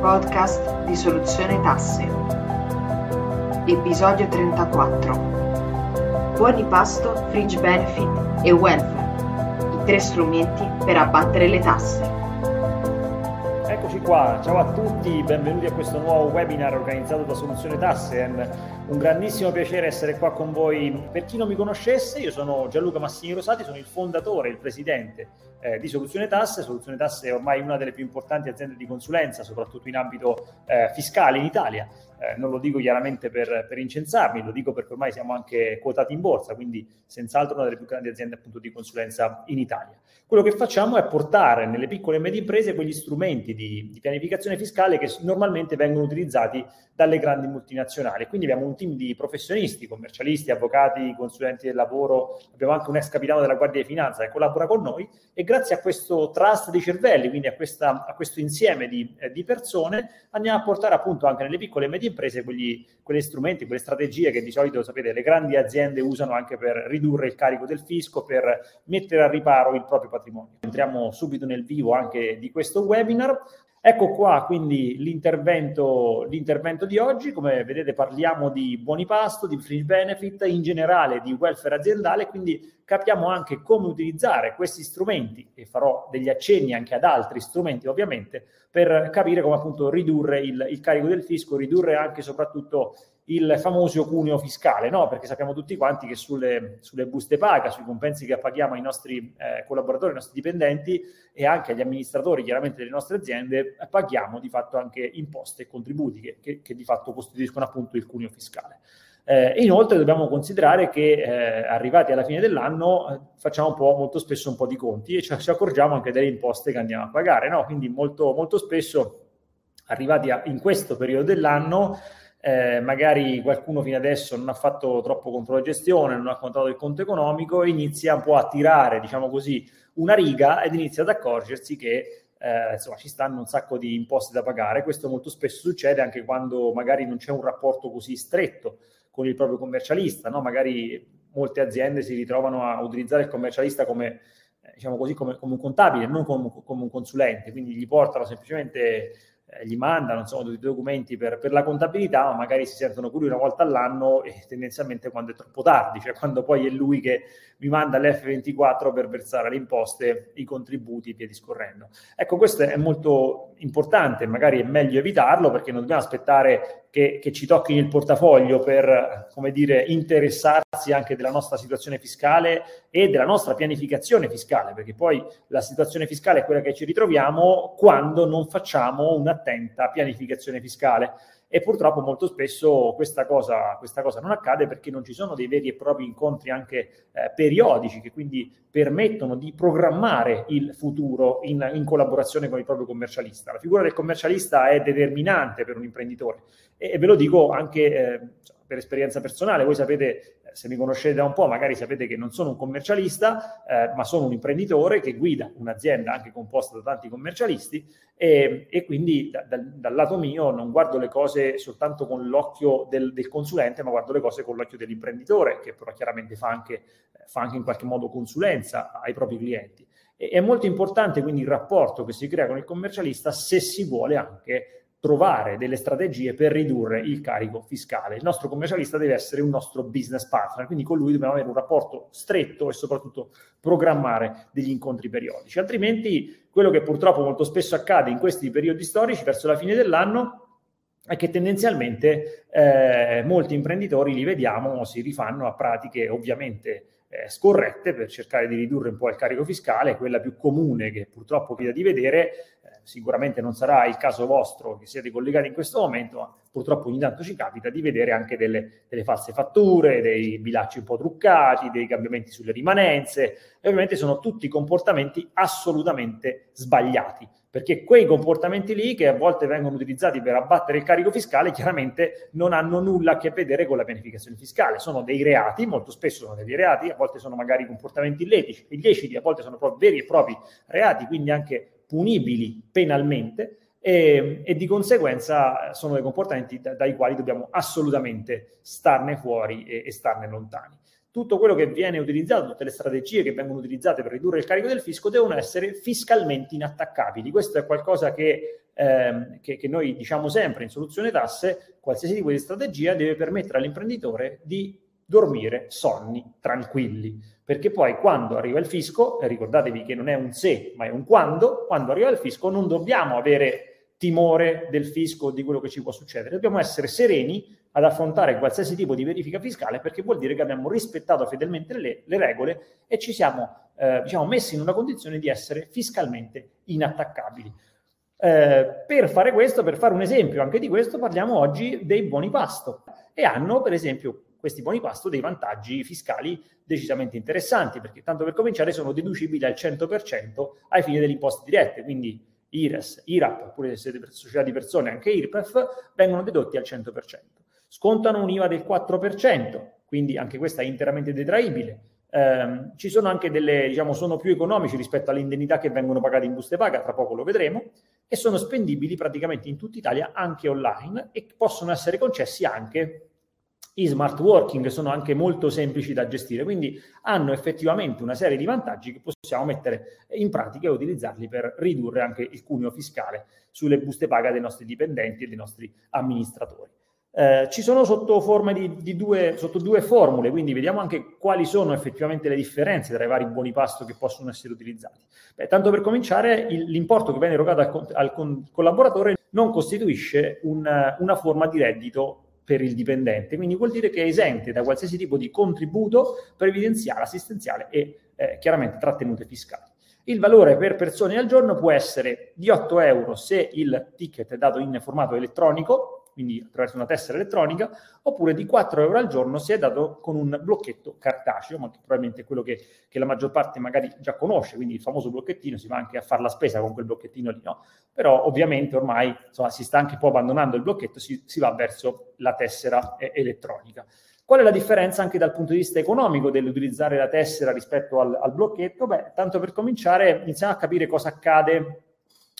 podcast di Soluzione Tasse. Episodio 34. Buoni pasto, fringe benefit e welfare. I tre strumenti per abbattere le tasse. Eccoci qua, ciao a tutti, benvenuti a questo nuovo webinar organizzato da Soluzione Tasse. Un grandissimo piacere essere qua con voi. Per chi non mi conoscesse, io sono Gianluca Massini Rosati, sono il fondatore, il presidente eh, di Soluzione Tasse. Soluzione Tasse è ormai una delle più importanti aziende di consulenza, soprattutto in ambito eh, fiscale in Italia. Eh, non lo dico chiaramente per, per, incensarmi, lo dico perché ormai siamo anche quotati in borsa, quindi senz'altro una delle più grandi aziende appunto di consulenza in Italia. Quello che facciamo è portare nelle piccole e medie imprese quegli strumenti di, di pianificazione fiscale che normalmente vengono utilizzati dalle grandi multinazionali. Quindi abbiamo un team di professionisti, commercialisti, avvocati, consulenti del lavoro, abbiamo anche un ex capitano della Guardia di Finanza che collabora con noi e grazie a questo trust di cervelli, quindi a, questa, a questo insieme di, eh, di, persone, andiamo a portare appunto anche nelle piccole e medie imprese quegli, quegli strumenti, quelle strategie che di solito, sapete, le grandi aziende usano anche per ridurre il carico del fisco, per mettere a riparo il proprio patrimonio. Entriamo subito nel vivo anche di questo webinar. Ecco qua quindi l'intervento, l'intervento, di oggi, come vedete parliamo di buoni pasto, di fringe benefit, in generale di welfare aziendale, quindi capiamo anche come utilizzare questi strumenti e farò degli accenni anche ad altri strumenti ovviamente per capire come appunto ridurre il, il carico del fisco, ridurre anche e soprattutto il famoso cuneo fiscale, no? perché sappiamo tutti quanti che sulle, sulle buste paga, sui compensi che paghiamo ai nostri eh, collaboratori, ai nostri dipendenti e anche agli amministratori chiaramente delle nostre aziende, paghiamo di fatto anche imposte e contributi che, che, che di fatto costituiscono appunto il cuneo fiscale. Eh, inoltre dobbiamo considerare che eh, arrivati alla fine dell'anno eh, facciamo un po', molto spesso un po' di conti e ci, ci, accorgiamo anche delle imposte che andiamo a pagare, no? quindi molto, molto spesso arrivati a, in questo periodo dell'anno eh, magari qualcuno fino adesso non ha fatto troppo controllo gestione, non ha controllato il conto economico, inizia un po' a tirare, diciamo così, una riga ed inizia ad accorgersi che eh, insomma, ci stanno un sacco di imposte da pagare. Questo molto spesso succede anche quando magari non c'è un rapporto così stretto con il proprio commercialista, no? magari molte aziende si ritrovano a utilizzare il commercialista come, eh, diciamo così, come, come un contabile, non come, come, un consulente, quindi gli portano semplicemente gli mandano insomma, tutti i documenti per, per, la contabilità, ma magari si sentono curi una volta all'anno e tendenzialmente quando è troppo tardi, cioè quando poi è lui che mi manda l'F24 per versare le imposte, i contributi, via discorrendo. Ecco, questo è molto importante, magari è meglio evitarlo perché non dobbiamo aspettare che, che ci tocchi il portafoglio per, come dire, interessarsi anche della nostra situazione fiscale e della nostra pianificazione fiscale, perché poi la situazione fiscale è quella che ci ritroviamo quando non facciamo un'attenta pianificazione fiscale e purtroppo molto spesso questa cosa, questa cosa, non accade perché non ci sono dei veri e propri incontri anche eh, periodici che quindi permettono di programmare il futuro in, in, collaborazione con il proprio commercialista. La figura del commercialista è determinante per un imprenditore e, e ve lo dico anche eh, per esperienza personale. Voi sapete se mi conoscete da un po', magari sapete che non sono un commercialista, eh, ma sono un imprenditore che guida un'azienda anche composta da tanti commercialisti e, e quindi da, da, dal lato mio non guardo le cose soltanto con l'occhio del, del, consulente, ma guardo le cose con l'occhio dell'imprenditore, che però chiaramente fa anche, fa anche in qualche modo consulenza ai propri clienti. E, è molto importante quindi il rapporto che si crea con il commercialista se si vuole anche trovare delle strategie per ridurre il carico fiscale. Il nostro commercialista deve essere un nostro business partner, quindi con lui dobbiamo avere un rapporto stretto e soprattutto programmare degli incontri periodici. Altrimenti quello che purtroppo molto spesso accade in questi periodi storici verso la fine dell'anno è che tendenzialmente eh, molti imprenditori li vediamo si rifanno a pratiche ovviamente eh, scorrette per cercare di ridurre un po' il carico fiscale, quella più comune che purtroppo vi di vedere, sicuramente non sarà il caso vostro che siete collegati in questo momento, ma purtroppo ogni tanto ci capita di vedere anche delle, delle false fatture, dei bilanci un po' truccati, dei cambiamenti sulle rimanenze, e ovviamente sono tutti comportamenti assolutamente sbagliati perché quei comportamenti lì che a volte vengono utilizzati per abbattere il carico fiscale chiaramente non hanno nulla a che vedere con la pianificazione fiscale, sono dei reati, molto spesso sono dei reati, a volte sono magari comportamenti illeciti, a volte sono proprio veri e propri reati, quindi anche punibili penalmente e, e di conseguenza sono dei comportamenti da, dai quali dobbiamo assolutamente starne fuori e, e starne lontani tutto quello che viene utilizzato, tutte le strategie che vengono utilizzate per ridurre il carico del fisco devono essere fiscalmente inattaccabili. Questo è qualcosa che ehm, che, che noi diciamo sempre in soluzione tasse, qualsiasi tipo di strategia deve permettere all'imprenditore di dormire sonni tranquilli, perché poi quando arriva il fisco, ricordatevi che non è un se, ma è un quando, quando arriva il fisco non dobbiamo avere timore del fisco di quello che ci può succedere, dobbiamo essere sereni ad affrontare qualsiasi tipo di verifica fiscale perché vuol dire che abbiamo rispettato fedelmente le, le regole e ci siamo eh, diciamo, messi in una condizione di essere fiscalmente inattaccabili. Eh, per fare questo, per fare un esempio anche di questo, parliamo oggi dei buoni pasto e hanno per esempio questi buoni pasto dei vantaggi fiscali decisamente interessanti, perché tanto per cominciare sono deducibili al 100% ai fini delle imposte dirette, quindi IRES, IRAP, oppure se società di persone anche IRPEF, vengono dedotti al 100%. Scontano un IVA del 4%, quindi anche questa è interamente detraibile. Eh, ci sono anche delle, diciamo, sono più economici rispetto alle indennità che vengono pagate in buste paga, tra poco lo vedremo, e sono spendibili praticamente in tutta Italia anche online e possono essere concessi anche i smart working sono anche molto semplici da gestire, quindi hanno effettivamente una serie di vantaggi che possiamo mettere in pratica e utilizzarli per ridurre anche il cuneo fiscale sulle buste paga dei nostri dipendenti e dei nostri amministratori. Eh, ci sono sotto di, di due, sotto due formule, quindi vediamo anche quali sono effettivamente le differenze tra i vari buoni pasto che possono essere utilizzati. Beh, tanto per cominciare, il, l'importo che viene erogato al, al collaboratore non costituisce un, una forma di reddito per il dipendente, quindi vuol dire che è esente da qualsiasi tipo di contributo previdenziale, assistenziale e eh, chiaramente trattenute fiscali. Il valore per persone al giorno può essere di 8 euro se il ticket è dato in formato elettronico, quindi attraverso una tessera elettronica, oppure di 4 euro al giorno se è dato con un blocchetto cartaceo, ma che probabilmente è quello che, che, la maggior parte magari già conosce, quindi il famoso blocchettino, si va anche a fare la spesa con quel blocchettino lì, no? Però ovviamente ormai insomma, si sta anche un po' abbandonando il blocchetto, si, si va verso la tessera eh, elettronica. Qual è la differenza anche dal punto di vista economico dell'utilizzare la tessera rispetto al, al blocchetto? Beh, tanto per cominciare, iniziamo a capire cosa accade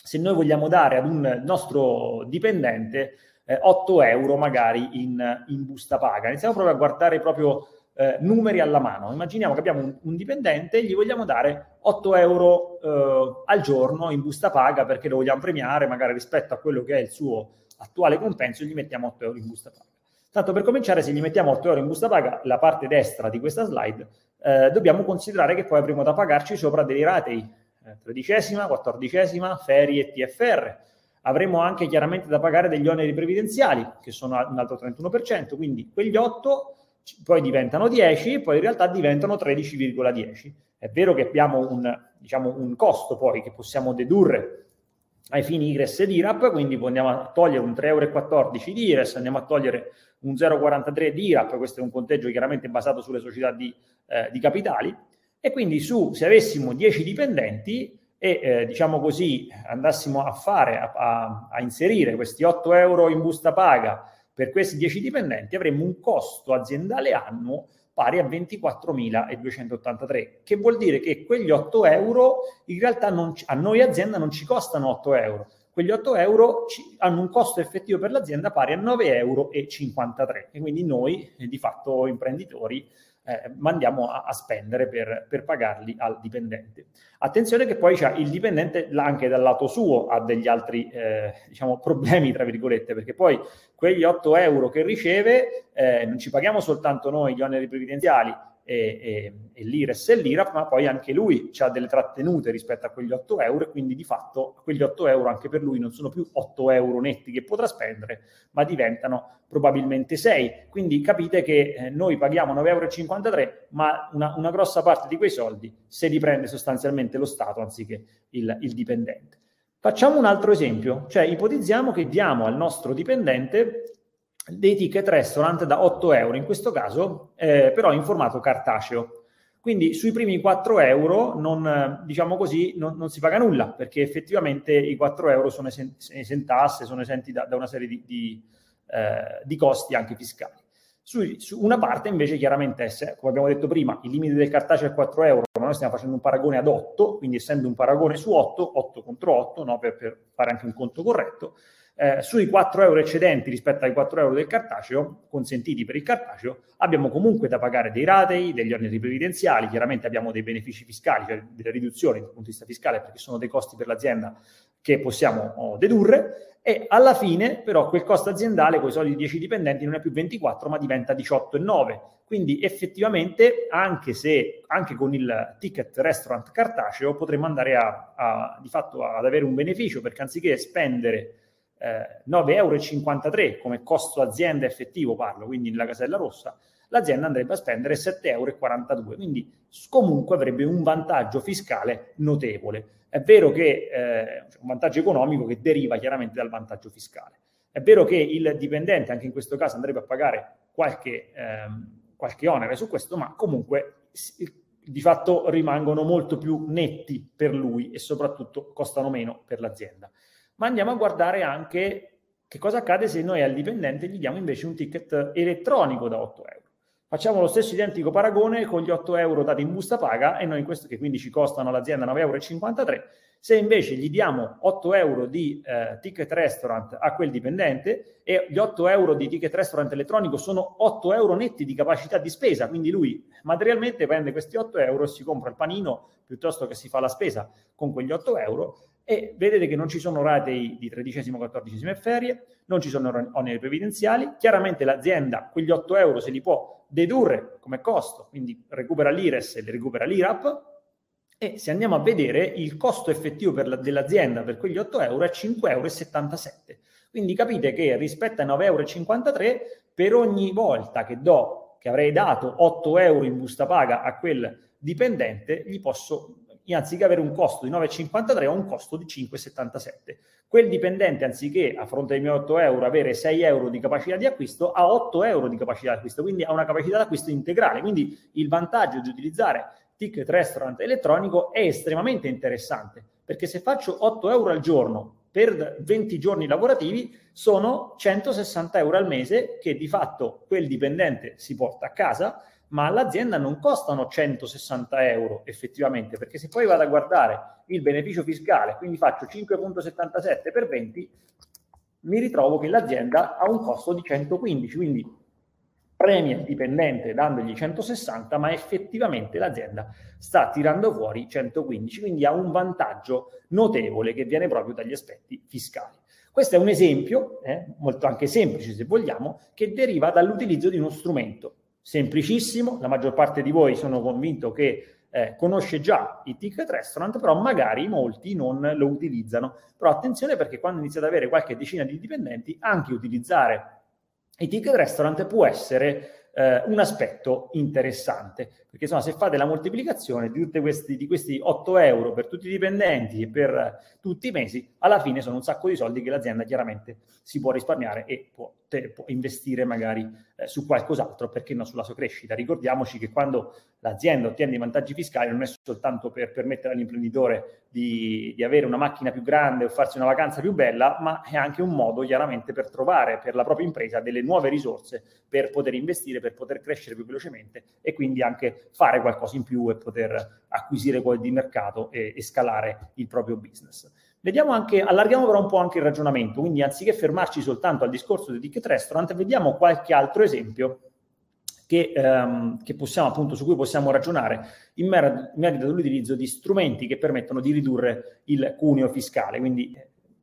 se noi vogliamo dare ad un nostro dipendente eh, 8 euro magari in, in, busta paga. Iniziamo proprio a guardare proprio eh, numeri alla mano. Immaginiamo che abbiamo un, un, dipendente e gli vogliamo dare 8 euro eh, al giorno in busta paga perché lo vogliamo premiare, magari rispetto a quello che è il suo attuale compenso, gli mettiamo 8 euro in busta paga. Tanto per cominciare, se gli mettiamo 8 euro in busta paga, la parte destra di questa slide, eh, dobbiamo considerare che poi avremo da pagarci sopra dei ratei, eh, tredicesima, quattordicesima, ferie e TFR Avremo anche chiaramente da pagare degli oneri previdenziali, che sono un altro 31%, quindi quegli 8 poi diventano 10 e poi in realtà diventano 13,10. È vero che abbiamo un, diciamo, un costo poi che possiamo dedurre ai fini IRES ed IRAP, quindi andiamo a togliere un 3,14 euro di IRES, andiamo a togliere un 0,43 di IRAP, questo è un conteggio chiaramente basato sulle società di, eh, di capitali, e quindi su, se avessimo 10 dipendenti, e eh, diciamo così andassimo a fare, a, a, a, inserire questi 8 euro in busta paga per questi 10 dipendenti, avremmo un costo aziendale annuo pari a 24.283, che vuol dire che quegli 8 euro in realtà non, a noi azienda non ci costano 8 euro, quegli 8 euro ci, hanno un costo effettivo per l'azienda pari a 9,53 euro e quindi noi eh, di fatto imprenditori eh, mandiamo a, a spendere per, per, pagarli al dipendente. Attenzione che poi il dipendente anche dal lato suo ha degli altri eh, diciamo, problemi, tra virgolette, perché poi quegli 8 euro che riceve eh, non ci paghiamo soltanto noi gli oneri previdenziali, e, e, e l'IRES e l'IRAP, ma poi anche lui ha delle trattenute rispetto a quegli 8 euro e quindi di fatto quegli 8 euro anche per lui non sono più 8 euro netti che potrà spendere, ma diventano probabilmente 6. Quindi capite che eh, noi paghiamo 9,53 euro, ma una, una, grossa parte di quei soldi se li prende sostanzialmente lo Stato anziché il, il dipendente. Facciamo un altro esempio, cioè ipotizziamo che diamo al nostro dipendente dei ticket restaurant da 8 euro, in questo caso eh, però in formato cartaceo. Quindi sui primi 4 euro non, diciamo così, non, non, si paga nulla perché effettivamente i 4 euro sono esentasse, sono esenti da, da una serie di, di, eh, di, costi anche fiscali. Su, su, una parte invece chiaramente, è, come abbiamo detto prima, il limite del cartaceo è 4 euro, ma noi stiamo facendo un paragone ad 8, quindi essendo un paragone su 8, 8 contro 8, no, per, per fare anche un conto corretto, eh, sui 4 euro eccedenti rispetto ai 4 euro del cartaceo, consentiti per il cartaceo, abbiamo comunque da pagare dei ratei, degli oneri previdenziali, chiaramente abbiamo dei benefici fiscali, cioè delle riduzioni dal punto di vista fiscale, perché sono dei costi per l'azienda che possiamo oh, dedurre e alla fine però quel costo aziendale con i soliti 10 dipendenti non è più 24 ma diventa 18,9. Quindi effettivamente anche se anche con il ticket restaurant cartaceo potremmo andare a, a, di fatto ad avere un beneficio perché anziché spendere eh, 9,53 euro come costo azienda effettivo parlo, quindi nella casella rossa, l'azienda andrebbe a spendere 7,42 euro, quindi comunque avrebbe un vantaggio fiscale notevole. È vero che eh, un vantaggio economico che deriva chiaramente dal vantaggio fiscale. È vero che il dipendente, anche in questo caso, andrebbe a pagare qualche, ehm, qualche onere su questo, ma comunque di fatto rimangono molto più netti per lui e soprattutto costano meno per l'azienda. Ma andiamo a guardare anche che cosa accade se noi al dipendente gli diamo invece un ticket elettronico da 8 euro. Facciamo lo stesso identico paragone con gli 8 euro dati in busta paga e noi questo che quindi ci costano all'azienda 9,53 euro. Se invece gli diamo 8 euro di eh, ticket restaurant a quel dipendente e gli 8 euro di ticket restaurant elettronico sono 8 euro netti di capacità di spesa, quindi lui materialmente prende questi 8 euro e si compra il panino piuttosto che si fa la spesa con quegli 8 euro e vedete che non ci sono rate di tredicesimo, quattordicesimo e ferie, non ci sono oneri previdenziali, chiaramente l'azienda quegli 8 euro se li può dedurre come costo, quindi recupera l'IRES e recupera l'IRAP, e se andiamo a vedere il costo effettivo la, dell'azienda per quegli 8 euro è 5,77 euro. Quindi capite che rispetto ai 9,53 euro per ogni volta che do, che avrei dato 8 euro in busta paga a quel dipendente, gli posso anziché avere un costo di 9,53 ho un costo di 5,77. Quel dipendente, anziché a fronte dei miei 8 euro avere 6 euro di capacità di acquisto, ha 8 euro di capacità di acquisto, quindi ha una capacità di acquisto integrale. Quindi il vantaggio di utilizzare ticket restaurant elettronico è estremamente interessante, perché se faccio 8 euro al giorno per 20 giorni lavorativi sono 160 euro al mese che di fatto quel dipendente si porta a casa ma all'azienda non costano 160 euro effettivamente, perché se poi vado a guardare il beneficio fiscale, quindi faccio 5,77 per 20, mi ritrovo che l'azienda ha un costo di 115, quindi premia il dipendente dandogli 160, ma effettivamente l'azienda sta tirando fuori 115, quindi ha un vantaggio notevole che viene proprio dagli aspetti fiscali. Questo è un esempio, eh, molto anche semplice se vogliamo, che deriva dall'utilizzo di uno strumento semplicissimo, la maggior parte di voi sono convinto che eh, conosce già i ticket restaurant, però magari molti non lo utilizzano. Però attenzione perché quando iniziate ad avere qualche decina di dipendenti, anche utilizzare i ticket restaurant può essere eh, un aspetto interessante, perché insomma se fate la moltiplicazione di, questi, di questi 8 euro per tutti i dipendenti e per tutti i mesi, alla fine sono un sacco di soldi che l'azienda chiaramente si può risparmiare e può, te, può investire magari eh, su qualcos'altro, perché non sulla sua crescita. Ricordiamoci che quando l'azienda ottiene i vantaggi fiscali non è soltanto per permettere all'imprenditore di, di avere una macchina più grande o farsi una vacanza più bella, ma è anche un modo chiaramente per trovare per la propria impresa delle nuove risorse per poter investire, per poter crescere più velocemente e quindi anche fare qualcosa in più e poter acquisire quel di mercato e, e scalare il proprio business. Vediamo anche, allarghiamo però un po' anche il ragionamento, quindi anziché fermarci soltanto al discorso del ticket restaurant, vediamo qualche altro esempio che, ehm, che possiamo, appunto, su cui possiamo ragionare in, in merito all'utilizzo di strumenti che permettono di ridurre il cuneo fiscale. Quindi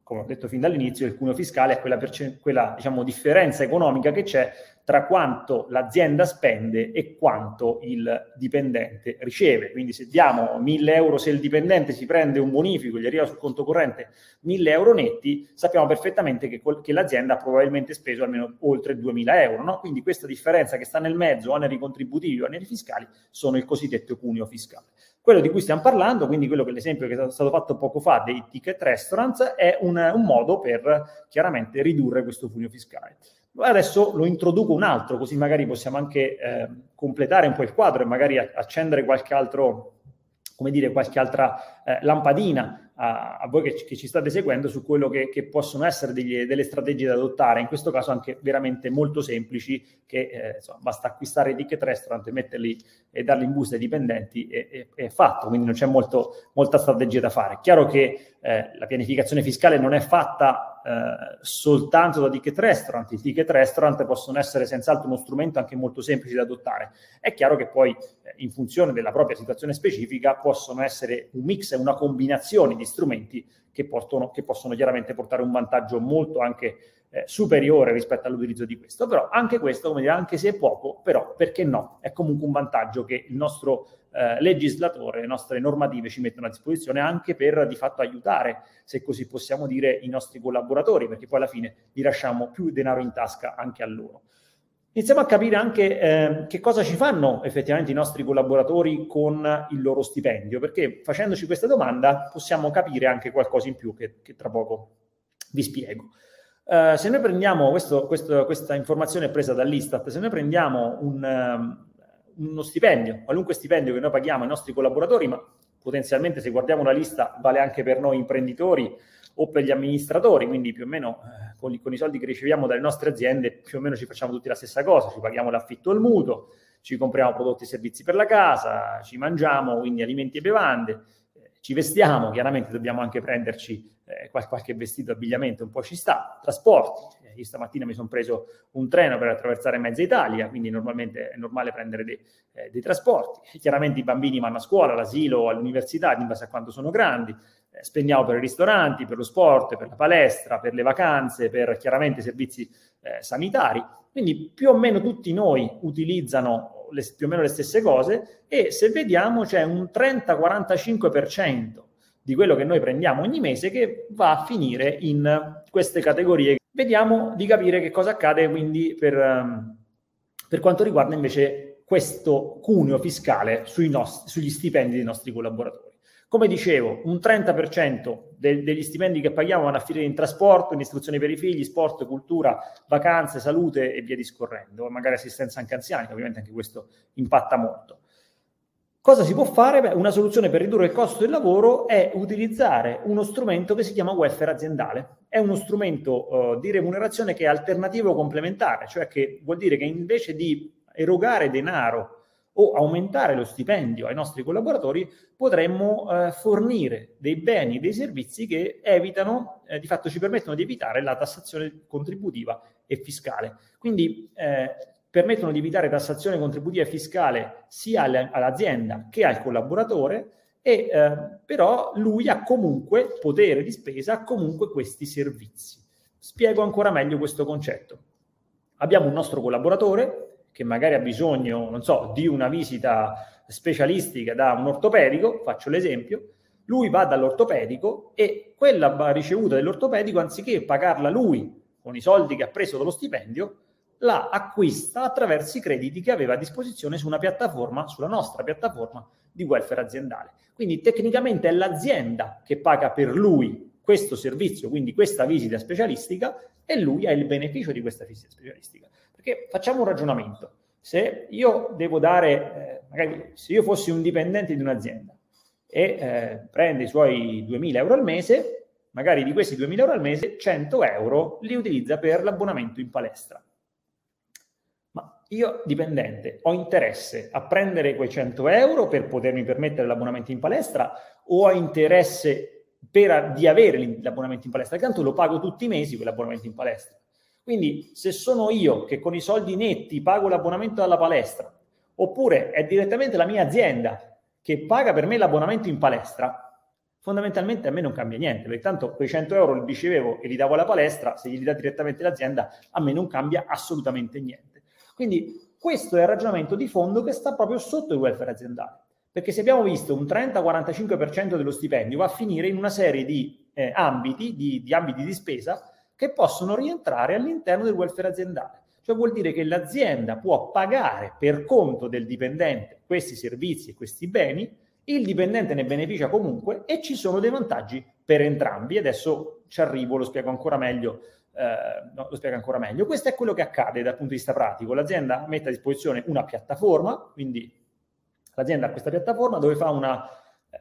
come ho detto fin dall'inizio, il cuneo fiscale è quella, perce- quella diciamo, differenza economica che c'è tra quanto l'azienda spende e quanto il dipendente riceve. Quindi se diamo 1000 euro, se il dipendente si prende un bonifico, gli arriva sul conto corrente 1000 euro netti, sappiamo perfettamente che, che l'azienda ha probabilmente speso almeno oltre 2000 euro. No? Quindi questa differenza che sta nel mezzo, oneri contributivi o oneri fiscali, sono il cosiddetto cuneo fiscale. Quello di cui stiamo parlando, quindi quello che l'esempio che è stato fatto poco fa dei ticket restaurants, è un, un modo per chiaramente ridurre questo cuneo fiscale. Adesso lo introduco un altro, così magari possiamo anche eh, completare un po' il quadro e magari accendere qualche altro, come dire, qualche altra eh, lampadina a, a voi che, che, ci state seguendo su quello che, che possono essere degli, delle strategie da adottare, in questo caso anche veramente molto semplici, che eh, insomma, basta acquistare i ticket restaurant e metterli e darli in busta ai dipendenti e è fatto, quindi non c'è molto, molta strategia da fare. Chiaro che eh, la pianificazione fiscale non è fatta eh, soltanto da ticket restaurant, i ticket restaurant possono essere senz'altro uno strumento anche molto semplice da adottare. È chiaro che poi eh, in funzione della propria situazione specifica possono essere un mix e una combinazione di strumenti che, portano, che possono chiaramente portare un vantaggio molto anche eh, superiore rispetto all'utilizzo di questo. Però anche questo, come dire, anche se è poco, però perché no? È comunque un vantaggio che il nostro eh, legislatore, le nostre normative ci mettono a disposizione anche per di fatto aiutare, se così possiamo dire, i nostri collaboratori, perché poi alla fine gli lasciamo più denaro in tasca anche a loro. Iniziamo a capire anche eh, che cosa ci fanno effettivamente i nostri collaboratori con il loro stipendio, perché facendoci questa domanda possiamo capire anche qualcosa in più che, che tra poco vi spiego. Uh, se noi prendiamo, questo, questo, questa informazione presa dall'Istat, se noi prendiamo un, um, uno stipendio, qualunque stipendio che noi paghiamo ai nostri collaboratori, ma potenzialmente se guardiamo la lista vale anche per noi imprenditori o per gli amministratori, quindi più o meno eh, con, con, i soldi che riceviamo dalle nostre aziende più o meno ci facciamo tutti la stessa cosa, ci paghiamo l'affitto il mutuo, ci compriamo prodotti e servizi per la casa, ci mangiamo, quindi alimenti e bevande, eh, ci vestiamo, chiaramente dobbiamo anche prenderci eh, qualche vestito, abbigliamento, un po' ci sta, trasporti. Eh, io stamattina mi sono preso un treno per attraversare mezza Italia, quindi normalmente è normale prendere dei, eh, dei trasporti. E chiaramente i bambini vanno a scuola, all'asilo, all'università, in base a quanto sono grandi. Eh, spendiamo per i ristoranti, per lo sport, per la palestra, per le vacanze, per chiaramente i servizi eh, sanitari. Quindi più o meno tutti noi utilizzano le, più o meno le stesse cose e se vediamo c'è un 30-45% di quello che noi prendiamo ogni mese che va a finire in queste categorie. Vediamo di capire che cosa accade quindi per, um, per quanto riguarda invece questo cuneo fiscale nostri, sugli stipendi dei nostri collaboratori. Come dicevo, un 30% de- degli stipendi che paghiamo vanno a finire in trasporto, in istruzione per i figli, sport, cultura, vacanze, salute e via discorrendo, magari assistenza anche anziani, ovviamente anche questo impatta molto. Cosa si può fare? Beh, una soluzione per ridurre il costo del lavoro è utilizzare uno strumento che si chiama welfare aziendale. È uno strumento uh, di remunerazione che è alternativo complementare, cioè che vuol dire che invece di erogare denaro o aumentare lo stipendio ai nostri collaboratori, potremmo eh, fornire dei beni e dei servizi che evitano, eh, di fatto ci permettono di evitare la tassazione contributiva e fiscale. Quindi eh, permettono di evitare tassazione contributiva e fiscale sia all'azienda che al collaboratore e eh, però lui ha comunque potere di spesa, ha comunque questi servizi. Spiego ancora meglio questo concetto. Abbiamo un nostro collaboratore che magari ha bisogno, non so, di una visita specialistica da un ortopedico, faccio l'esempio, lui va dall'ortopedico e quella ricevuta dell'ortopedico, anziché pagarla lui con i soldi che ha preso dallo stipendio, la acquista attraverso i crediti che aveva a disposizione su una piattaforma, sulla nostra piattaforma di welfare aziendale. Quindi tecnicamente è l'azienda che paga per lui questo servizio, quindi questa visita specialistica, e lui ha il beneficio di questa visita specialistica. Perché facciamo un ragionamento. Se io devo dare, eh, magari se io fossi un dipendente di un'azienda e eh, prende i suoi 2.000 euro al mese, magari di questi 2.000 euro al mese, 100 euro li utilizza per l'abbonamento in palestra io dipendente ho interesse a prendere quei 100 euro per potermi permettere l'abbonamento in palestra o ho interesse per, di avere l'abbonamento in palestra? Tanto lo pago tutti i mesi quell'abbonamento in palestra. Quindi se sono io che con i soldi netti pago l'abbonamento alla palestra, oppure è direttamente la mia azienda che paga per me l'abbonamento in palestra, fondamentalmente a me non cambia niente, perché tanto quei 100 euro li ricevevo e li davo alla palestra, se glieli dà direttamente l'azienda, a me non cambia assolutamente niente. Quindi questo è il ragionamento di fondo che sta proprio sotto il welfare aziendale. Perché se abbiamo visto un 30-45% dello stipendio va a finire in una serie di eh, ambiti, di, di ambiti di spesa che possono rientrare all'interno del welfare aziendale. Cioè vuol dire che l'azienda può pagare per conto del dipendente questi servizi e questi beni, il dipendente ne beneficia comunque e ci sono dei vantaggi per entrambi. Adesso ci arrivo, lo spiego ancora meglio eh, no, lo spiego ancora meglio. Questo è quello che accade dal punto di vista pratico. L'azienda mette a disposizione una piattaforma, quindi l'azienda ha questa piattaforma dove fa una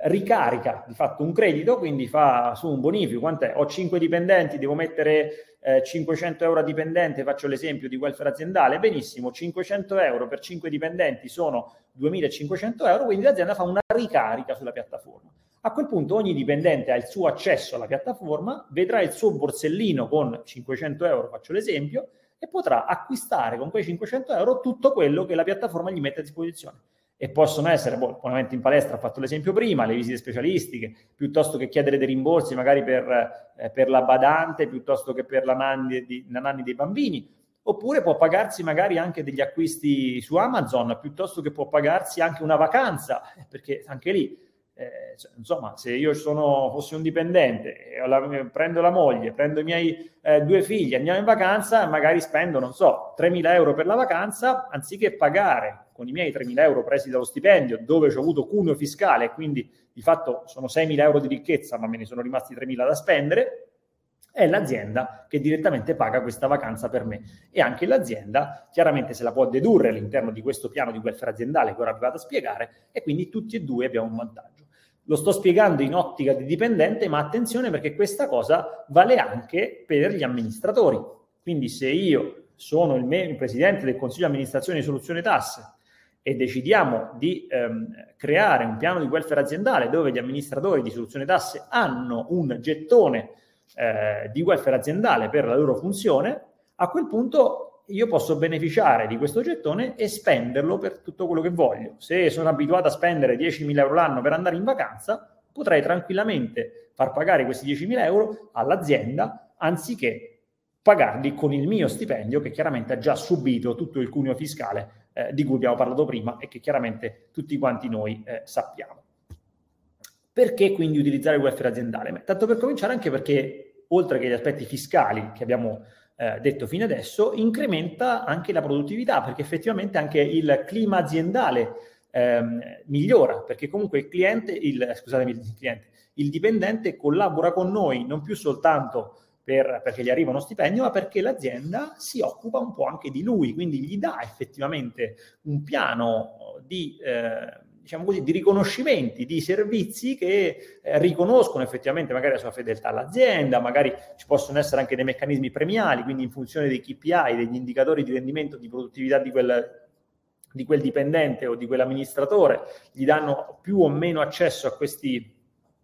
ricarica di fatto un credito, quindi fa su un bonifico, quant'è? Ho 5 dipendenti, devo mettere eh, 500 euro a dipendente, faccio l'esempio di welfare aziendale, benissimo, 500 euro per 5 dipendenti sono 2500 euro, quindi l'azienda fa una ricarica sulla piattaforma. A quel punto ogni dipendente ha il suo accesso alla piattaforma, vedrà il suo borsellino con 500 euro, faccio l'esempio, e potrà acquistare con quei 500 euro tutto quello che la piattaforma gli mette a disposizione. e possono essere, boh, ovviamente in palestra ho fatto l'esempio prima, le visite specialistiche, piuttosto che chiedere dei rimborsi magari per, eh, per la badante, piuttosto che per la nanni, di, la nanni dei bambini, oppure può pagarsi magari anche degli acquisti su Amazon, piuttosto che può pagarsi anche una vacanza, perché anche lì, eh, cioè, insomma, se io sono, fossi un dipendente, la, prendo la moglie, prendo i miei eh, due figli, andiamo in vacanza magari spendo, non so, 3.000 euro per la vacanza, anziché pagare con i miei 3.000 euro presi dallo stipendio, dove ho avuto cuneo fiscale, quindi di fatto sono 6.000 euro di ricchezza, ma me ne sono rimasti 3.000 da spendere, è l'azienda che direttamente paga questa vacanza per me. E anche l'azienda chiaramente se la può dedurre all'interno di questo piano di welfare aziendale che ora vi vado a spiegare, e quindi tutti e due abbiamo un vantaggio. Lo sto spiegando in ottica di dipendente, ma attenzione perché questa cosa vale anche per gli amministratori. Quindi se io sono il, me- il presidente del consiglio di amministrazione di Soluzione Tasse e decidiamo di ehm, creare un piano di welfare aziendale dove gli amministratori di soluzione tasse hanno un gettone eh, di welfare aziendale per la loro funzione, a quel punto io posso beneficiare di questo gettone e spenderlo per tutto quello che voglio. Se sono abituato a spendere 10.000 euro l'anno per andare in vacanza, potrei tranquillamente far pagare questi 10.000 euro all'azienda anziché pagarli con il mio stipendio che chiaramente ha già subito tutto il cuneo fiscale eh, di cui abbiamo parlato prima e che chiaramente tutti quanti noi eh, sappiamo. Perché quindi utilizzare il welfare aziendale? Beh, tanto per cominciare anche perché, oltre che gli aspetti fiscali che abbiamo eh, detto fino adesso, incrementa anche la produttività, perché effettivamente anche il clima aziendale ehm, migliora, perché comunque il cliente, il, scusatemi, il cliente, il dipendente collabora con noi non più soltanto per, perché gli arriva uno stipendio, ma perché l'azienda si occupa un po' anche di lui, quindi gli dà effettivamente un piano di, eh, diciamo così, di riconoscimenti, di servizi che eh, riconoscono effettivamente magari la sua fedeltà all'azienda, magari ci possono essere anche dei meccanismi premiali, quindi in funzione dei KPI, degli indicatori di rendimento, di produttività di quel, di quel dipendente o di quell'amministratore, gli danno più o meno accesso a questi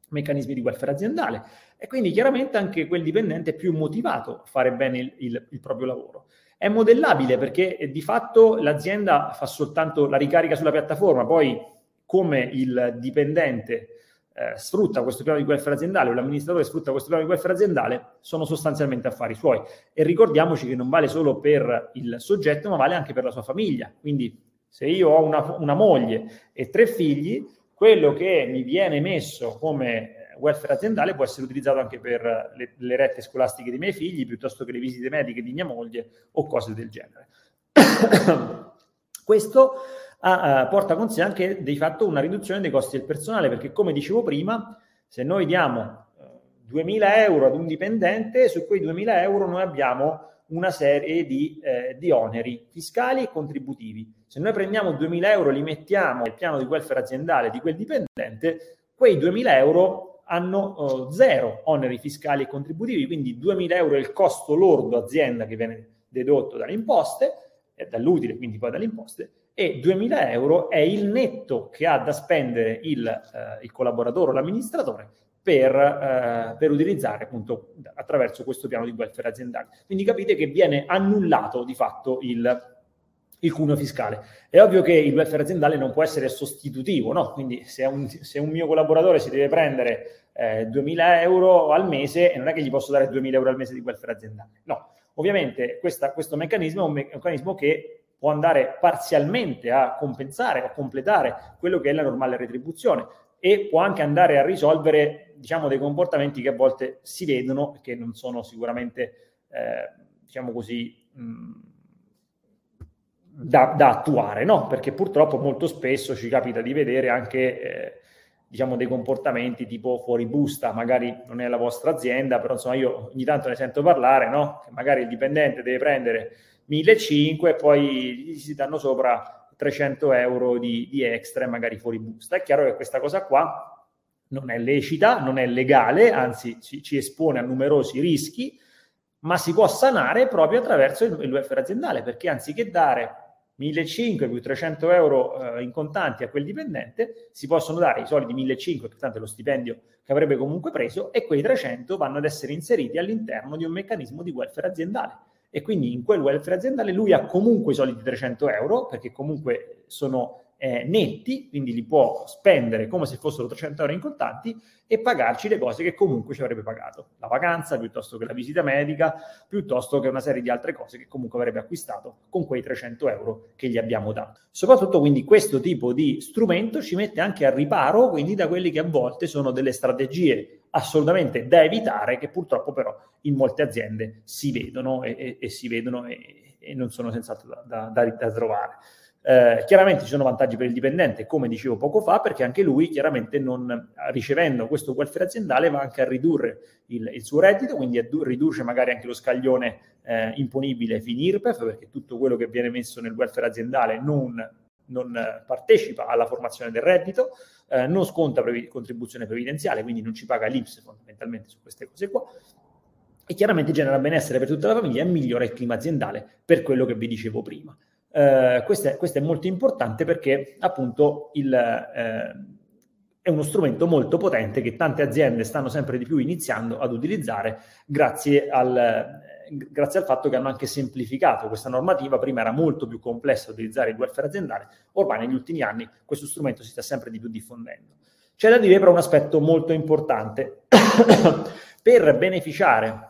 meccanismi di welfare aziendale e quindi chiaramente anche quel dipendente è più motivato a fare bene il, il, il proprio lavoro. È modellabile perché eh, di fatto l'azienda fa soltanto la ricarica sulla piattaforma, poi come il dipendente eh, sfrutta questo piano di welfare aziendale o l'amministratore sfrutta questo piano di welfare aziendale sono sostanzialmente affari suoi. E ricordiamoci che non vale solo per il soggetto, ma vale anche per la sua famiglia. Quindi se io ho una, una moglie e tre figli, quello che mi viene messo come welfare aziendale può essere utilizzato anche per le, le rette scolastiche dei miei figli, piuttosto che le visite mediche di mia moglie o cose del genere. Questo uh, porta con sé anche di fatto una riduzione dei costi del personale, perché come dicevo prima, se noi diamo uh, 2.000 euro ad un dipendente, su quei 2.000 euro noi abbiamo una serie di, eh, di, oneri fiscali e contributivi. Se noi prendiamo 2.000 euro e li mettiamo nel piano di welfare aziendale di quel dipendente, quei 2.000 euro hanno uh, zero oneri fiscali e contributivi, quindi 2.000 euro è il costo lordo azienda che viene dedotto dalle imposte, eh, dall'utile quindi poi dalle imposte, e 2.000 euro è il netto che ha da spendere il, eh, il collaboratore o l'amministratore per, eh, per, utilizzare appunto attraverso questo piano di welfare aziendale. Quindi capite che viene annullato di fatto il, il cuneo fiscale. È ovvio che il welfare aziendale non può essere sostitutivo, no? Quindi se un, se un mio collaboratore si deve prendere eh, 2.000 euro al mese, non è che gli posso dare 2.000 euro al mese di welfare aziendale. No, ovviamente questa, questo meccanismo è un meccanismo che può andare parzialmente a compensare, a completare quello che è la normale retribuzione e può anche andare a risolvere, diciamo, dei comportamenti che a volte si vedono e che non sono sicuramente, eh, diciamo così, mh, da, da, attuare, no? Perché purtroppo molto spesso ci capita di vedere anche eh, diciamo dei comportamenti tipo fuori busta, magari non è la vostra azienda, però insomma io ogni tanto ne sento parlare, no? Che magari il dipendente deve prendere 1.500 e poi gli si danno sopra 300 euro di, di extra e magari fuori busta. È chiaro che questa cosa qua non è lecita, non è legale, anzi ci, ci espone a numerosi rischi, ma si può sanare proprio attraverso il, il welfare aziendale, perché anziché dare 1.500 più 300 euro eh, in contanti a quel dipendente, si possono dare i soliti 1.500, che tanto è lo stipendio che avrebbe comunque preso, e quei 300 vanno ad essere inseriti all'interno di un meccanismo di welfare aziendale. E quindi in quel welfare aziendale lui ha comunque i soliti 300 euro, perché comunque sono eh, netti, quindi li può spendere come se fossero 300 euro in contanti e pagarci le cose che comunque ci avrebbe pagato, la vacanza piuttosto che la visita medica, piuttosto che una serie di altre cose che comunque avrebbe acquistato con quei 300 euro che gli abbiamo dato. Soprattutto quindi questo tipo di strumento ci mette anche a riparo quindi da quelli che a volte sono delle strategie assolutamente da evitare che purtroppo però in molte aziende si vedono e, e, e si vedono e, e, non sono senz'altro da, da, da trovare. Eh, chiaramente ci sono vantaggi per il dipendente, come dicevo poco fa, perché anche lui chiaramente non ricevendo questo welfare aziendale va anche a ridurre il, il suo reddito, quindi a, riduce magari anche lo scaglione eh, imponibile FINIRPEF, perché tutto quello che viene messo nel welfare aziendale non, non partecipa alla formazione del reddito, eh, non sconta previ- contribuzione previdenziale, quindi non ci paga l'IPS fondamentalmente su queste cose qua, e chiaramente genera benessere per tutta la famiglia e migliora il clima aziendale per quello che vi dicevo prima. Eh, questo, è, questo, è, molto importante perché appunto il, eh, è uno strumento molto potente che tante aziende stanno sempre di più iniziando ad utilizzare grazie al, grazie al fatto che hanno anche semplificato questa normativa. Prima era molto più complesso utilizzare il welfare aziendale, ormai negli ultimi anni questo strumento si sta sempre di più diffondendo. C'è da dire però un aspetto molto importante. per beneficiare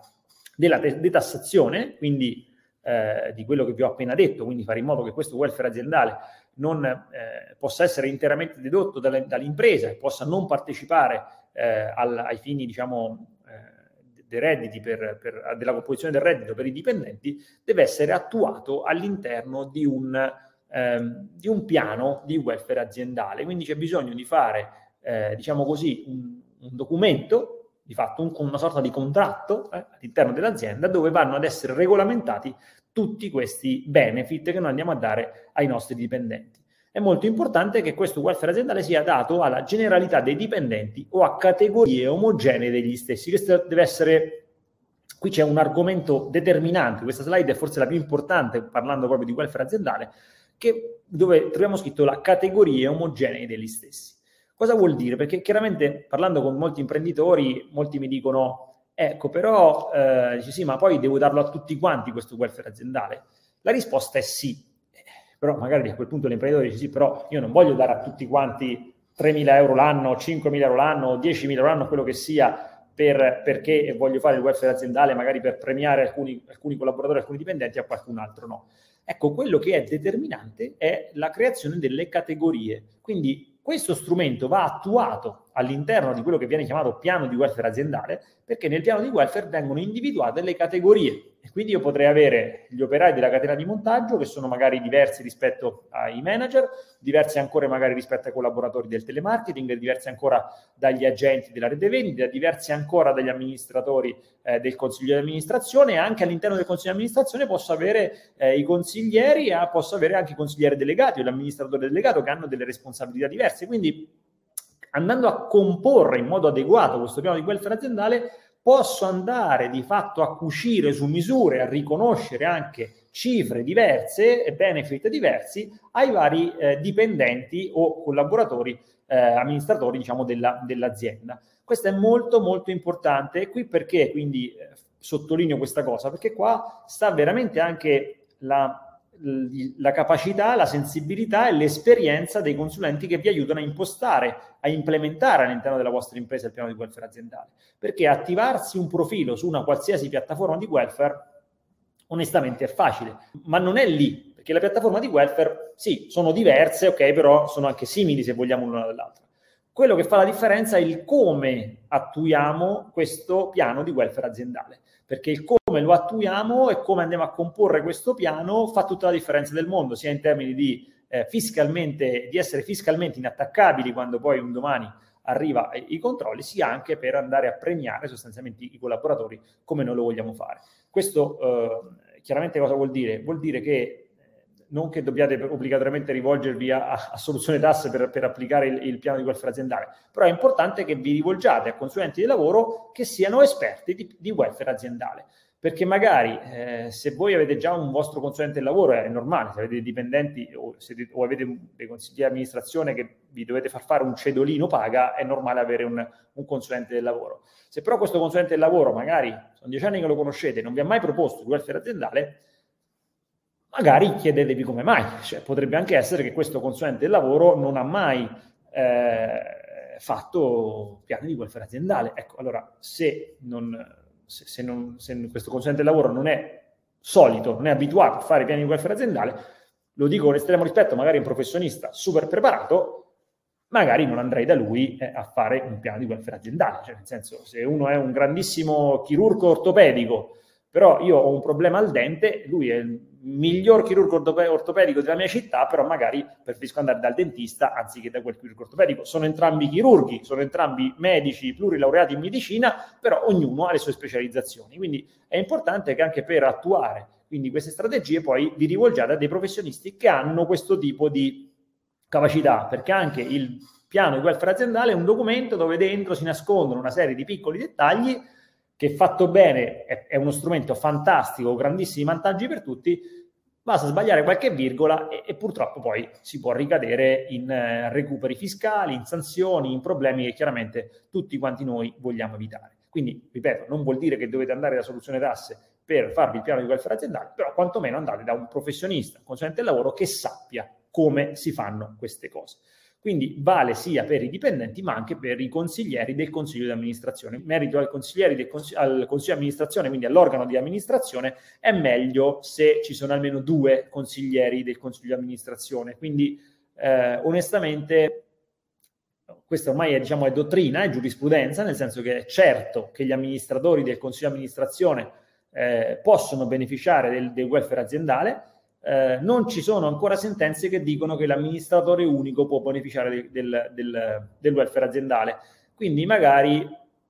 della detassazione, quindi eh, di quello che vi ho appena detto, quindi fare in modo che questo welfare aziendale non eh, possa essere interamente dedotto dalle, dall'impresa e possa non partecipare eh, al, ai fini, diciamo, dei redditi per, per, della composizione del reddito per i dipendenti, deve essere attuato all'interno di un, ehm, di un piano di welfare aziendale. Quindi c'è bisogno di fare, eh, diciamo così, un, un documento di fatto un, una sorta di contratto eh, all'interno dell'azienda dove vanno ad essere regolamentati tutti questi benefit che noi andiamo a dare ai nostri dipendenti. È molto importante che questo welfare aziendale sia dato alla generalità dei dipendenti o a categorie omogenee degli stessi. Questo deve essere qui c'è un argomento determinante, questa slide è forse la più importante parlando proprio di welfare aziendale, che, dove troviamo scritto la categorie omogenee degli stessi. Cosa vuol dire? Perché chiaramente parlando con molti imprenditori, molti mi dicono, ecco, però, eh, dice sì, ma poi devo darlo a tutti quanti questo welfare aziendale? La risposta è sì, però magari a quel punto l'imprenditore dice sì, però io non voglio dare a tutti quanti 3.000 euro l'anno, 5.000 euro l'anno, 10.000 euro l'anno, quello che sia, per, perché voglio fare il welfare aziendale magari per premiare alcuni, alcuni collaboratori, alcuni dipendenti, a qualcun altro no. Ecco, quello che è determinante è la creazione delle categorie. Quindi questo strumento va attuato all'interno di quello che viene chiamato piano di welfare aziendale, perché nel piano di welfare vengono individuate le categorie e quindi io potrei avere gli operai della catena di montaggio che sono magari diversi rispetto ai manager, diversi ancora magari rispetto ai collaboratori del telemarketing, diversi ancora dagli agenti della rete vendita, diversi ancora dagli amministratori eh, del consiglio di amministrazione e anche all'interno del consiglio di amministrazione posso avere eh, i consiglieri e posso avere anche i consiglieri delegati o l'amministratore delegato che hanno delle responsabilità diverse. Quindi andando a comporre in modo adeguato questo piano di welfare aziendale, posso andare di fatto a cucire su misure, a riconoscere anche cifre diverse e benefit diversi ai vari eh, dipendenti o collaboratori, eh, amministratori diciamo della, dell'azienda. Questo è molto molto importante e qui perché quindi eh, sottolineo questa cosa? Perché qua sta veramente anche la la capacità, la sensibilità e l'esperienza dei consulenti che vi aiutano a impostare, a implementare all'interno della vostra impresa il piano di welfare aziendale. Perché attivarsi un profilo su una qualsiasi piattaforma di welfare, onestamente è facile, ma non è lì, perché la piattaforma di welfare, sì, sono diverse, ok, però sono anche simili se vogliamo l'una dall'altra. Quello che fa la differenza è il come attuiamo questo piano di welfare aziendale perché il come lo attuiamo e come andiamo a comporre questo piano fa tutta la differenza del mondo, sia in termini di, eh, fiscalmente, di essere fiscalmente inattaccabili quando poi un domani arriva i controlli, sia anche per andare a premiare sostanzialmente i collaboratori come noi lo vogliamo fare. Questo eh, chiaramente cosa vuol dire? Vuol dire che non che dobbiate obbligatoriamente rivolgervi a, a soluzione tasse per, per applicare il, il, piano di welfare aziendale, però è importante che vi rivolgiate a consulenti di lavoro che siano esperti di, di welfare aziendale. Perché magari eh, se voi avete già un vostro consulente del lavoro, è normale, se avete dipendenti o, se, o avete dei consigli di amministrazione che vi dovete far fare un cedolino paga, è normale avere un, un consulente del lavoro. Se però questo consulente del lavoro, magari sono dieci anni che lo conoscete, non vi ha mai proposto il welfare aziendale, magari chiedetevi come mai. Cioè, potrebbe anche essere che questo consulente del lavoro non ha mai eh, fatto piani di welfare aziendale. Ecco, allora, se, non, se, se, non, se questo consulente del lavoro non è solito, non è abituato a fare piani di welfare aziendale, lo dico con estremo rispetto, magari un professionista super preparato, magari non andrei da lui eh, a fare un piano di welfare aziendale. Cioè, nel senso, se uno è un grandissimo chirurgo ortopedico, però io ho un problema al dente, lui è il miglior chirurgo ortopedico della mia città, però magari preferisco andare dal dentista anziché da quel chirurgo ortopedico. Sono entrambi chirurghi, sono entrambi medici plurilaureati in medicina, però ognuno ha le sue specializzazioni. Quindi è importante che anche per attuare quindi queste strategie poi vi rivolgiate a dei professionisti che hanno questo tipo di capacità, perché anche il piano di welfare aziendale è un documento dove dentro si nascondono una serie di piccoli dettagli che fatto bene è, è uno strumento fantastico, grandissimi vantaggi per tutti, basta sbagliare qualche virgola e, e purtroppo poi si può ricadere in eh, recuperi fiscali, in sanzioni, in problemi che chiaramente tutti quanti noi vogliamo evitare. Quindi, ripeto, non vuol dire che dovete andare da soluzione tasse per farvi il piano di welfare aziendale, però quantomeno andate da un professionista, un consulente del lavoro che sappia come si fanno queste cose. Quindi vale sia per i dipendenti ma anche per i consiglieri del consiglio di amministrazione. In merito ai consiglieri cons- al consiglio di amministrazione, quindi all'organo di amministrazione, è meglio se ci sono almeno due consiglieri del consiglio di amministrazione. Quindi eh, onestamente questa ormai è, diciamo, è dottrina, è giurisprudenza, nel senso che è certo che gli amministratori del consiglio di amministrazione eh, possono beneficiare del, del welfare aziendale, eh, non ci sono ancora sentenze che dicono che l'amministratore unico può beneficiare del, del, del welfare aziendale. Quindi magari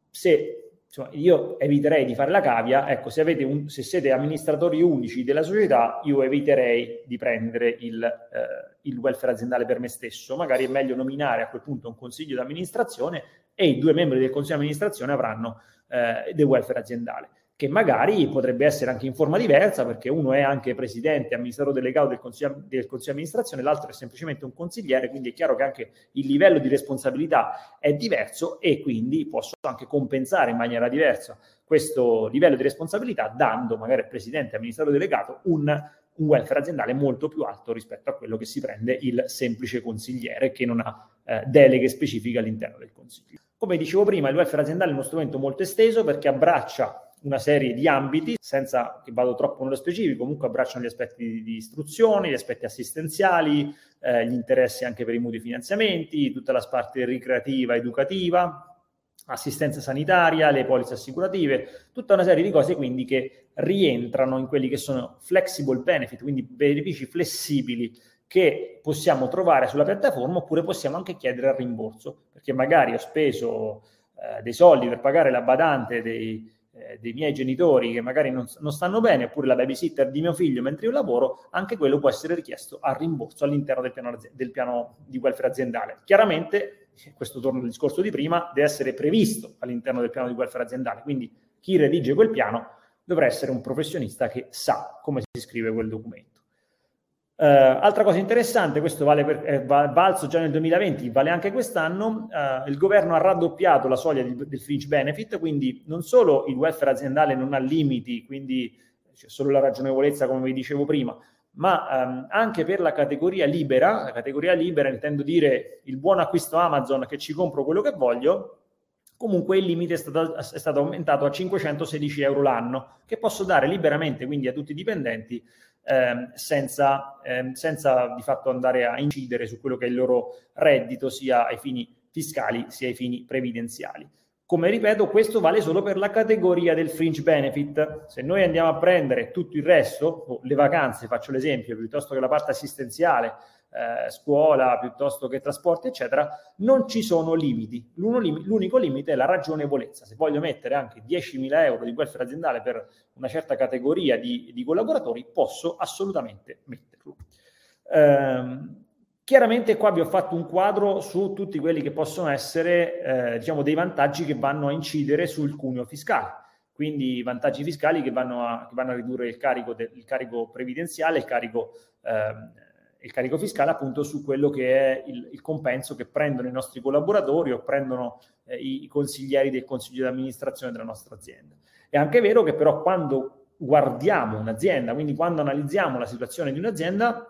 se insomma, io eviterei di fare la cavia, ecco, se, un, se siete amministratori unici della società, io eviterei di prendere il, eh, il welfare aziendale per me stesso. Magari è meglio nominare a quel punto un consiglio di amministrazione e i due membri del consiglio di amministrazione avranno eh, del welfare aziendale che magari potrebbe essere anche in forma diversa, perché uno è anche presidente, amministratore delegato del consiglio, del consiglio di amministrazione, l'altro è semplicemente un consigliere, quindi è chiaro che anche il livello di responsabilità è diverso e quindi posso anche compensare in maniera diversa questo livello di responsabilità dando magari al presidente amministratore delegato un, un welfare aziendale molto più alto rispetto a quello che si prende il semplice consigliere che non ha eh, deleghe specifiche all'interno del consiglio. Come dicevo prima, il welfare aziendale è uno strumento molto esteso perché abbraccia una serie di ambiti, senza che vado troppo nello specifico, comunque abbracciano gli aspetti di istruzione, gli aspetti assistenziali, eh, gli interessi anche per i mutui finanziamenti, tutta la parte ricreativa, educativa, assistenza sanitaria, le polizze assicurative, tutta una serie di cose quindi che rientrano in quelli che sono flexible benefit, quindi benefici flessibili che possiamo trovare sulla piattaforma oppure possiamo anche chiedere al rimborso, perché magari ho speso eh, dei soldi per pagare la badante dei, eh, dei miei genitori che magari non, non, stanno bene, oppure la babysitter di mio figlio mentre io lavoro, anche quello può essere richiesto a rimborso all'interno del piano, del piano di welfare aziendale. Chiaramente, questo torna al discorso di prima, deve essere previsto all'interno del piano di welfare aziendale, quindi chi redige quel piano dovrà essere un professionista che sa come si scrive quel documento. Uh, altra cosa interessante, questo vale per, eh, valso già nel 2020, vale anche quest'anno, uh, il governo ha raddoppiato la soglia di, del fringe benefit, quindi non solo il welfare aziendale non ha limiti, quindi c'è solo la ragionevolezza come vi dicevo prima, ma um, anche per la categoria libera, la categoria libera intendo dire il buon acquisto Amazon che ci compro quello che voglio, comunque il limite è stato, è stato aumentato a 516 euro l'anno, che posso dare liberamente quindi a tutti i dipendenti ehm, senza, ehm, senza di fatto andare a incidere su quello che è il loro reddito sia ai fini fiscali sia ai fini previdenziali. Come ripeto, questo vale solo per la categoria del fringe benefit. Se noi andiamo a prendere tutto il resto, le vacanze, faccio l'esempio, piuttosto che la parte assistenziale, eh, scuola piuttosto che trasporti, eccetera, non ci sono limiti. L'unico limite è la ragionevolezza. Se voglio mettere anche 10.000 euro di welfare aziendale per una certa categoria di, di collaboratori, posso assolutamente metterlo. Eh, chiaramente qua vi ho fatto un quadro su tutti quelli che possono essere eh, diciamo, dei vantaggi che vanno a incidere sul cuneo fiscale quindi vantaggi fiscali che vanno a, che vanno a ridurre il carico, de, il carico previdenziale, il carico eh, il carico fiscale appunto su quello che è il, il compenso che prendono i nostri collaboratori o prendono eh, i, i, consiglieri del consiglio di amministrazione della nostra azienda. È anche vero che però quando guardiamo un'azienda, quindi quando analizziamo la situazione di un'azienda,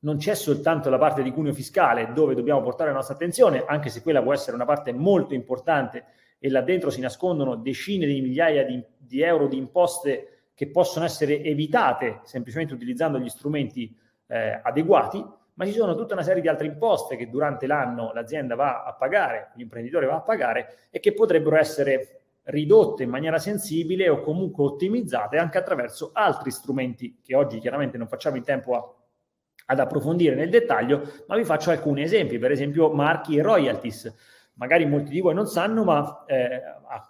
non c'è soltanto la parte di cuneo fiscale dove dobbiamo portare la nostra attenzione, anche se quella può essere una parte molto importante e là dentro si nascondono decine di migliaia di, di euro di imposte che possono essere evitate semplicemente utilizzando gli strumenti eh, adeguati, ma ci sono tutta una serie di altre imposte che durante l'anno l'azienda va a pagare, l'imprenditore va a pagare e che potrebbero essere ridotte in maniera sensibile o comunque ottimizzate anche attraverso altri strumenti che oggi chiaramente non facciamo in tempo a, ad approfondire nel dettaglio, ma vi faccio alcuni esempi, per esempio marchi e royalties. Magari molti di voi non sanno, ma eh,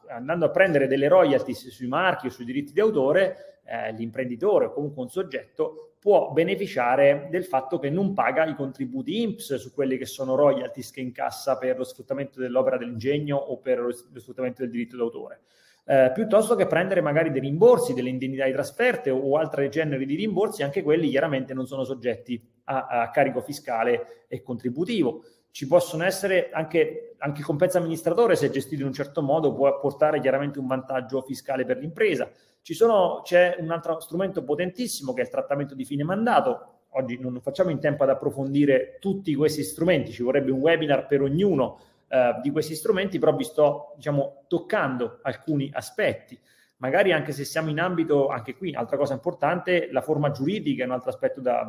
andando a prendere delle royalties sui marchi o sui diritti di autore, eh, l'imprenditore o comunque un soggetto può beneficiare del fatto che non paga i contributi INPS su quelli che sono royalties che incassa per lo sfruttamento dell'opera dell'ingegno o per lo sfruttamento del diritto d'autore. Eh, piuttosto che prendere magari dei rimborsi, delle indennità di trasferte o altre generi di rimborsi, anche quelli chiaramente non sono soggetti a, a carico fiscale e contributivo. Ci possono essere anche, anche il compenso amministratore, se gestito in un certo modo, può portare chiaramente un vantaggio fiscale per l'impresa. Sono, c'è un altro strumento potentissimo che è il trattamento di fine mandato. Oggi non facciamo in tempo ad approfondire tutti questi strumenti, ci vorrebbe un webinar per ognuno eh, di questi strumenti, però vi sto diciamo, toccando alcuni aspetti. Magari anche se siamo in ambito, anche qui, altra cosa importante, la forma giuridica è un altro aspetto da,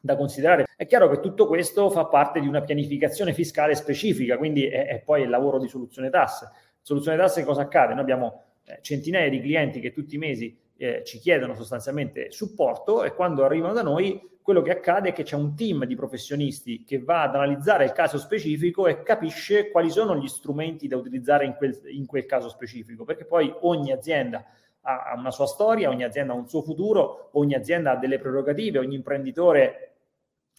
da considerare. È chiaro che tutto questo fa parte di una pianificazione fiscale specifica, quindi è, è poi il lavoro di soluzione tasse. Soluzione tasse cosa accade? Noi abbiamo centinaia di clienti che tutti i mesi eh, ci chiedono sostanzialmente supporto e quando arrivano da noi quello che accade è che c'è un team di professionisti che va ad analizzare il caso specifico e capisce quali sono gli strumenti da utilizzare in quel, in quel caso specifico, perché poi ogni azienda ha una sua storia, ogni azienda ha un suo futuro, ogni azienda ha delle prerogative, ogni imprenditore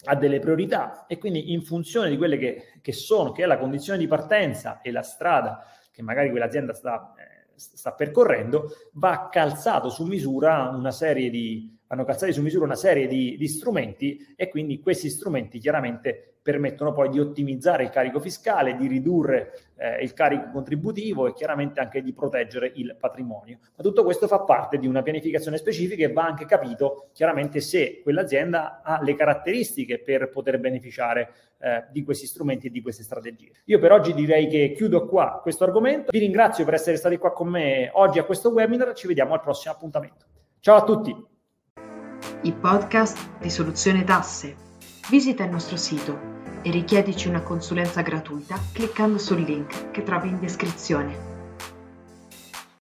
ha delle priorità e quindi in funzione di quelle che, che sono, che è la condizione di partenza e la strada che magari quell'azienda sta eh, sta percorrendo, va calzato su misura una serie di, vanno calzati su misura una serie di, di strumenti e quindi questi strumenti chiaramente permettono poi di ottimizzare il carico fiscale, di ridurre eh, il carico contributivo e chiaramente anche di proteggere il patrimonio. Ma tutto questo fa parte di una pianificazione specifica e va anche capito chiaramente se quell'azienda ha le caratteristiche per poter beneficiare eh, di questi strumenti e di queste strategie. Io per oggi direi che chiudo qua questo argomento. Vi ringrazio per essere stati qua con me oggi a questo webinar. Ci vediamo al prossimo appuntamento. Ciao a tutti. I podcast di Soluzione Tasse. Visita il nostro sito e richiedici una consulenza gratuita cliccando sul link che trovi in descrizione.